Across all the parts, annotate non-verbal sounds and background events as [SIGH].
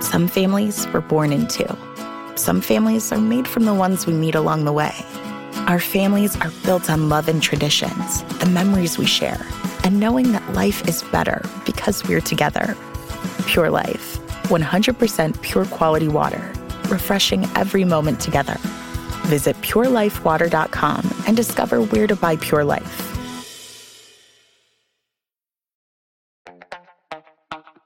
Some families were born into. Some families are made from the ones we meet along the way. Our families are built on love and traditions, the memories we share, and knowing that life is better because we're together. Pure Life, 100% pure quality water, refreshing every moment together. Visit purelifewater.com and discover where to buy Pure Life.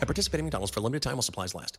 At participating in McDonald's for a limited time while supplies last.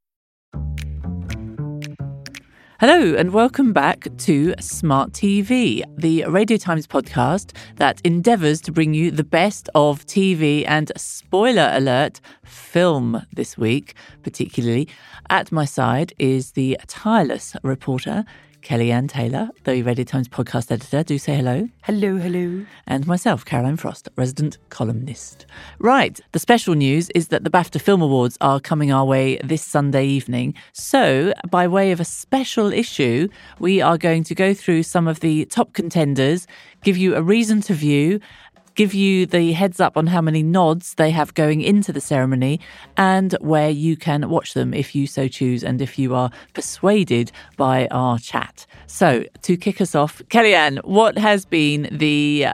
Hello, and welcome back to Smart TV, the Radio Times podcast that endeavours to bring you the best of TV and spoiler alert film this week, particularly. At my side is the tireless reporter, Kellyanne Taylor, the Radio Times podcast editor. Do say hello. Hello, hello. And myself, Caroline Frost, resident columnist. Right, the special news is that the BAFTA Film Awards are coming our way this Sunday evening. So, by way of a special issue, we are going to go through some of the top contenders, give you a reason to view, give you the heads up on how many nods they have going into the ceremony and where you can watch them if you so choose and if you are persuaded by our chat. So, to kick us off, Kellyanne, what has been the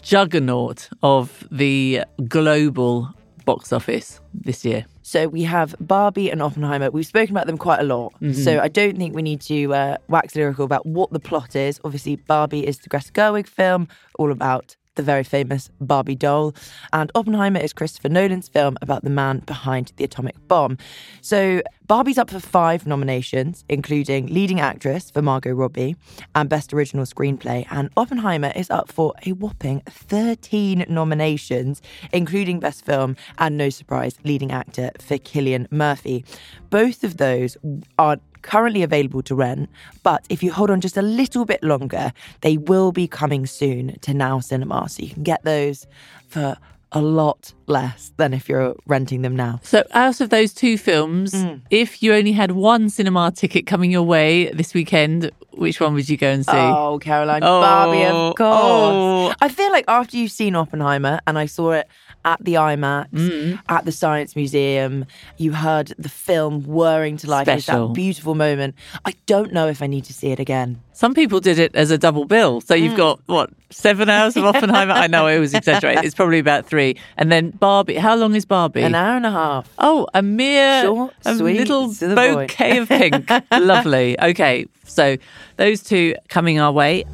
juggernaut of the global box office this year? So we have Barbie and Oppenheimer. We've spoken about them quite a lot. So I don't think we need to uh, wax lyrical about what the plot is. Obviously, Barbie is the Greta Gerwig film, all about the very famous Barbie doll. And Oppenheimer is Christopher Nolan's film about the man behind the atomic bomb. So Barbie's up for five nominations, including leading actress for Margot Robbie and best original screenplay. And Oppenheimer is up for a whopping 13 nominations, including best film and no surprise, leading actor for Cillian Murphy. Both of those are currently available to rent, but if you hold on just a little bit longer, they will be coming soon to Now Cinema. So you can get those for a lot less than if you're renting them now. So, out of those two films, mm. if you only had one cinema ticket coming your way this weekend, which one would you go and see? Oh, Caroline, Oh, Barbie, of oh, course. oh. I feel like after you've seen Oppenheimer and I saw it at the IMAX, Mm. at the Science Museum, you heard the film whirring to life. It was Special. that beautiful moment. I don't know if I need to see it again. Some people did it as a double bill. So Mm. you've got, what, seven hours of Oppenheimer? I know I was exaggerating. It's probably about three. And then Barbie. How long is Barbie? An hour and a half. Oh, a mere Short, a sweet, little the point. bouquet of pink. [LAUGHS] Lovely. Okay, so those two coming our way.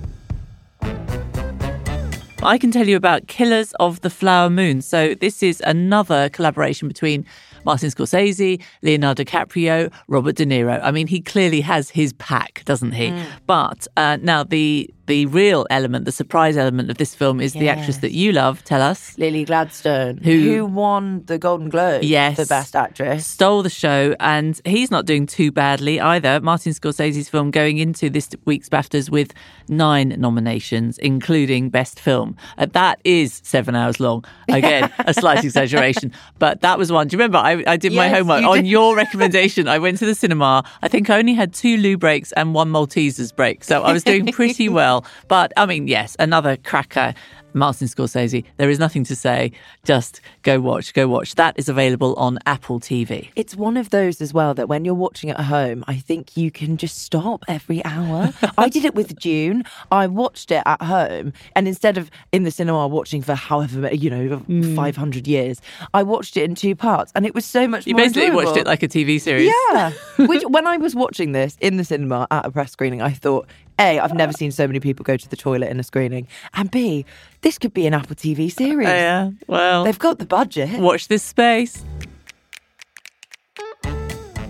I can tell you about Killers of the Flower Moon. So this is another collaboration between Martin Scorsese, Leonardo DiCaprio, Robert De Niro. I mean, he clearly has his pack, doesn't he? But uh, now the the real element, the surprise element of this film is the actress that you love. Tell us. Lily Gladstone, Who- won the Golden Globe Yes. for Best Actress. Stole the show, and he's not doing too badly either. Martin Scorsese's film going into this week's BAFTAs with nine nominations, including Best Film. Uh, that is seven hours long. Again, a slight [LAUGHS] exaggeration, but that was one. Do you remember? I, I did my homework you on your [LAUGHS] recommendation. I went to the cinema. I think I only had two loo breaks and one Maltesers break, so I was doing pretty well. [LAUGHS] But I mean, yes, another cracker. Martin Scorsese. There is nothing to say. Just go watch, go watch. That is available on Apple TV. It's one of those as well that when you're watching at home, I think you can just stop every hour. I did it with June. I watched it at home, and instead of in the cinema watching for however you know Mm. 500 years, I watched it in two parts, and it was so much You basically watched it like a TV series. Yeah. [LAUGHS] Which, when I was watching this in the cinema at a press screening, I thought, A, I've never seen so many people go to the toilet in a screening. And B, this could be an Apple TV series. Yeah. Well, They've got the budget. watch this space.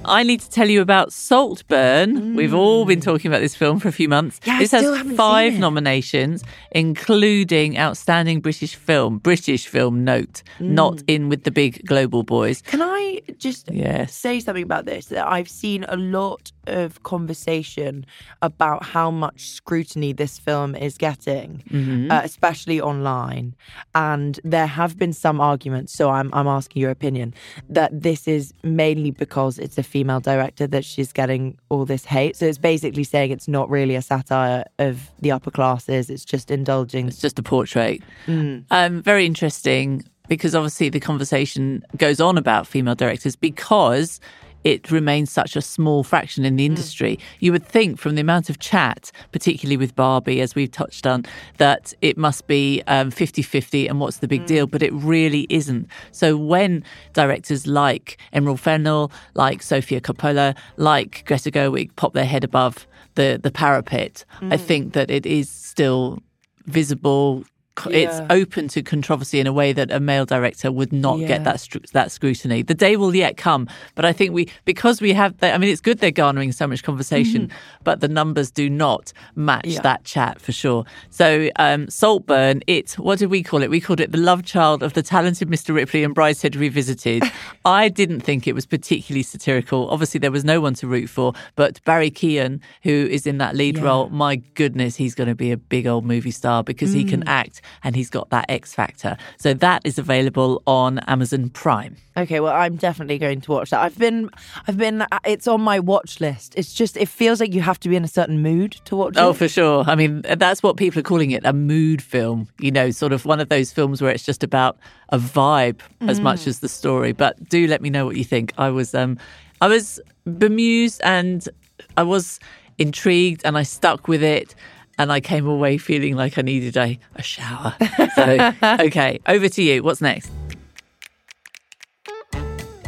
I need to tell you about Saltburn. We've all been talking about this film for a few months. Mm. Yeah, I this still has haven't five seen it. nominations, including Outstanding British Film. British film, note, Mm. not in with the big global boys. Can I just Yes. say something about this? That I've seen a lot of conversation about how much scrutiny this film is getting, Mm-hmm. uh, especially online. And there have been some arguments, so I'm, I'm asking your opinion, that this is mainly because it's a female director that she's getting all this hate. So it's basically saying it's not really a satire of the upper classes, it's just indulging. It's just a portrait. Mm. Um, very interesting because obviously the conversation goes on about female directors because it remains such a small fraction in the Mm. industry. You would think from the amount of chat, particularly with Barbie, as we've touched on, that it must be um, 50 50 and what's the big deal, Mm. but it really isn't. So when directors like Emerald Fennell, like Sofia Coppola, like Greta Gerwig pop their head above the, the parapet, I Mm. think that it is still visible. Co- It's open to controversy in a way that a male director would not Yeah. get that that scrutiny. The day will yet come, but I think we because we have. The, I mean, it's good they're garnering so much conversation, but the numbers do not match. Yeah. that chat for sure. So, um, Saltburn, it what did we call it? We called it the love child of the talented Mr. Ripley and Brideshead Revisited. [LAUGHS] I didn't think it was particularly satirical. Obviously, there was no one to root for, but Barry Keoghan, who is in that lead role, my goodness, he's going to be a big old movie star because he Mm. can act and he's got that X factor. So that is available on Amazon Prime. Okay, well, I'm definitely going to watch that. I've been, I've been. It's on my watch list. It's just, it feels like you have to be in a certain mood to watch Oh, it. for sure. I mean, that's what people are calling it a mood film, you know, sort of one of those films where it's just about a vibe as much as the story. But do let me know what you think. I was um I was bemused and I was intrigued and I stuck with it and I came away feeling like I needed a, a shower. So, [LAUGHS] okay, over to you. What's next?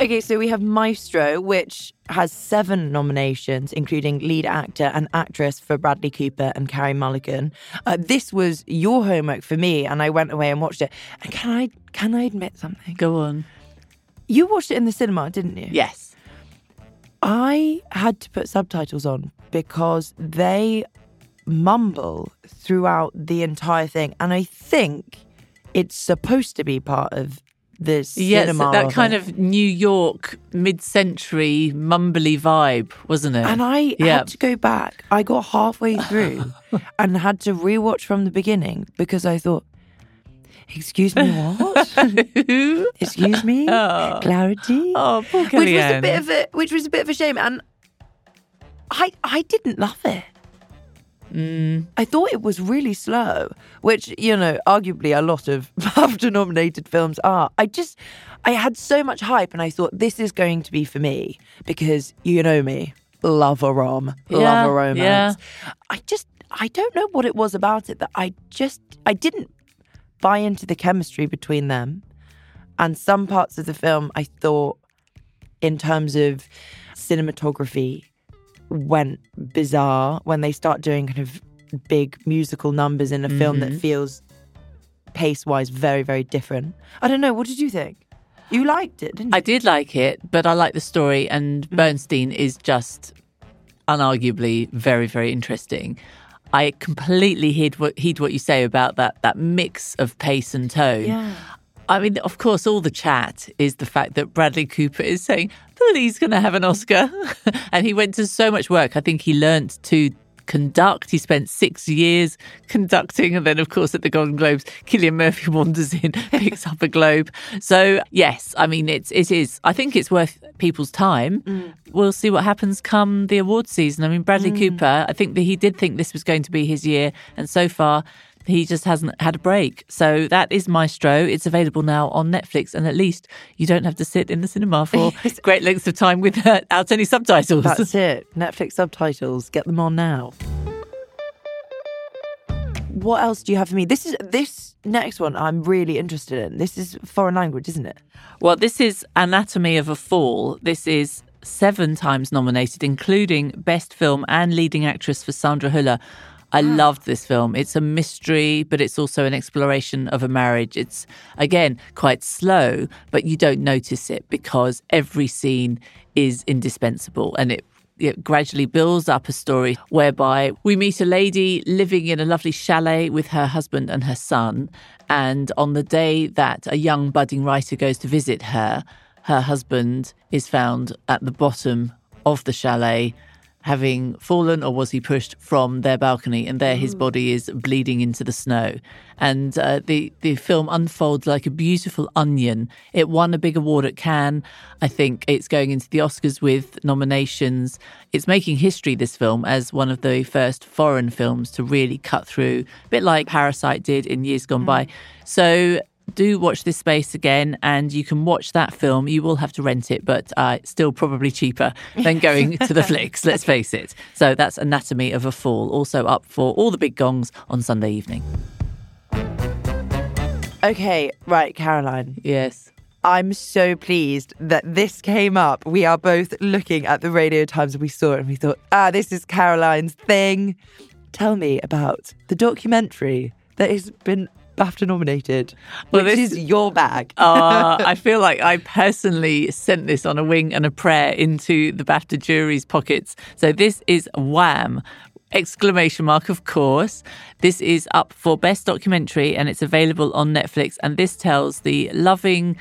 Okay, so we have Maestro, which has seven nominations, including lead actor and actress for Bradley Cooper and Carey Mulligan. Uh, this was your homework for me, and I went away and watched it. And can I can I admit something? Go on. You watched it in the cinema, didn't you? Yes. I had to put subtitles on because they mumble throughout the entire thing, and I think it's supposed to be part of the Yes, that kind of New York mid-century mumbly vibe, wasn't it? And I yeah. had to go back. I got halfway through [LAUGHS] and had to rewatch from the beginning because I thought, "Excuse me, what? [LAUGHS] Excuse me, oh. clarity." Oh, poor which was a bit of a which was a bit of a shame, and I I didn't love it. Mm. I thought it was really slow, which you know, arguably a lot of [LAUGHS] BAFTA-nominated films are. I just, I had so much hype, and I thought this is going to be for me because you know me, love a rom, love a romance. yeah. I just, I don't know what it was about it that I just, I didn't buy into the chemistry between them, and some parts of the film I thought, in terms of cinematography, went bizarre when they start doing kind of big musical numbers in a film that feels pace wise very, very different. I don't know. What did you think? You liked it, didn't you? I did like it, but I like the story, and Mm. Bernstein is just unarguably very, very interesting. I completely heed what, heed what you say about that that mix of pace and tone. Yeah. I mean, of course, all the chat is the fact that Bradley Cooper is saying that he's going to have an Oscar. [LAUGHS] and he went to so much work. I think he learnt to conduct. He spent six years conducting. And then, of course, at the Golden Globes, Cillian Murphy [LAUGHS] wanders in, picks up a globe. So, yes, I mean, it's, it is. I think it's worth people's time. Mm. We'll see what happens come the awards season. I mean, Bradley Cooper, I think that he did think this was going to be his year. And so far, he just hasn't had a break. So that is Maestro. It's available now on Netflix, and at least you don't have to sit in the cinema for [LAUGHS] great lengths of time without uh, any subtitles. That's [LAUGHS] it. Netflix subtitles. Get them on now. What else do you have for me? This is this next one I'm really interested in. This is foreign language, isn't it? Well, this is Anatomy of a Fall. This is seven times nominated, including Best Film and Leading Actress for Sandra Hüller. I ah. loved this film. It's a mystery, but it's also an exploration of a marriage. It's, again, quite slow, but you don't notice it because every scene is indispensable and it it gradually builds up a story whereby we meet a lady living in a lovely chalet with her husband and her son. And on the day that a young budding writer goes to visit her, her husband is found at the bottom of the chalet having fallen or was he pushed from their balcony and there his body is bleeding into the snow? And uh, the the film unfolds like a beautiful onion. It won a big award at Cannes. I think it's going into the oscars with nominations. It's making history this film as one of the first foreign films to really cut through a bit like parasite did in years gone by. So do watch this space again and you can watch that film you will have to rent it but uh, it's still probably cheaper than going to the [LAUGHS] flicks let's face it so that's anatomy of a fall also up for all the big gongs on sunday evening Okay, right, Caroline. yes I'm so pleased that this came up. We are both looking at the Radio Times and we saw it and we thought, ah, this is Caroline's thing. Tell me about the documentary that has been BAFTA nominated, Well, which this- is your bag. [LAUGHS] uh, [LAUGHS] I feel like I personally sent this on a wing and a prayer into the BAFTA jury's pockets. So this is Wham! Exclamation mark, of course. This is up for Best Documentary and it's available on Netflix. And this tells the loving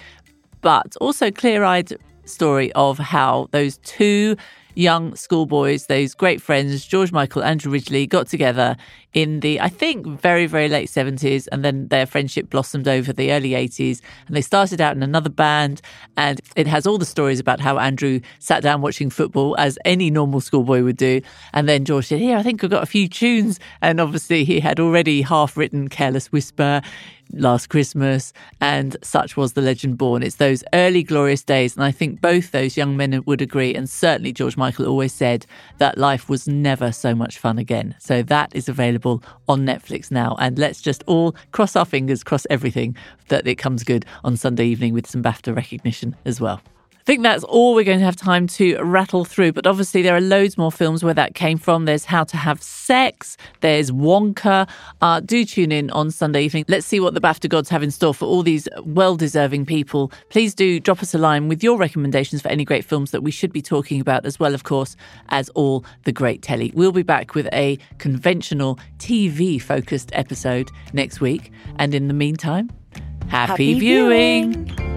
but also clear eyed story of how those two young schoolboys, those great friends, George Michael, Andrew Ridgeley, got together in the, I think, very, very late 70s. And then their friendship blossomed over the early 80s. And they started out in another band. And it has all the stories about how Andrew sat down watching football as any normal schoolboy would do. And then George said, Here, I think I've got a few tunes. And obviously, he had already half written Careless Whisper. Last Christmas, and such was the legend born. It's those early glorious days, and I think both those young men would agree, and certainly George Michael always said that life was never so much fun again. So that is available on Netflix now, and let's just all cross our fingers, cross everything that it comes good on Sunday evening with some BAFTA recognition as well. I think that's all we're going to have time to rattle through. But obviously, there are loads more films where that came from. There's How to Have Sex, there's Wonka. Uh, do tune in on Sunday evening. Let's see what the BAFTA gods have in store for all these well deserving people. Please do drop us a line with your recommendations for any great films that we should be talking about, as well, of course, as all the great telly. We'll be back with a conventional TV focused episode next week. And in the meantime, happy, Happy viewing. viewing.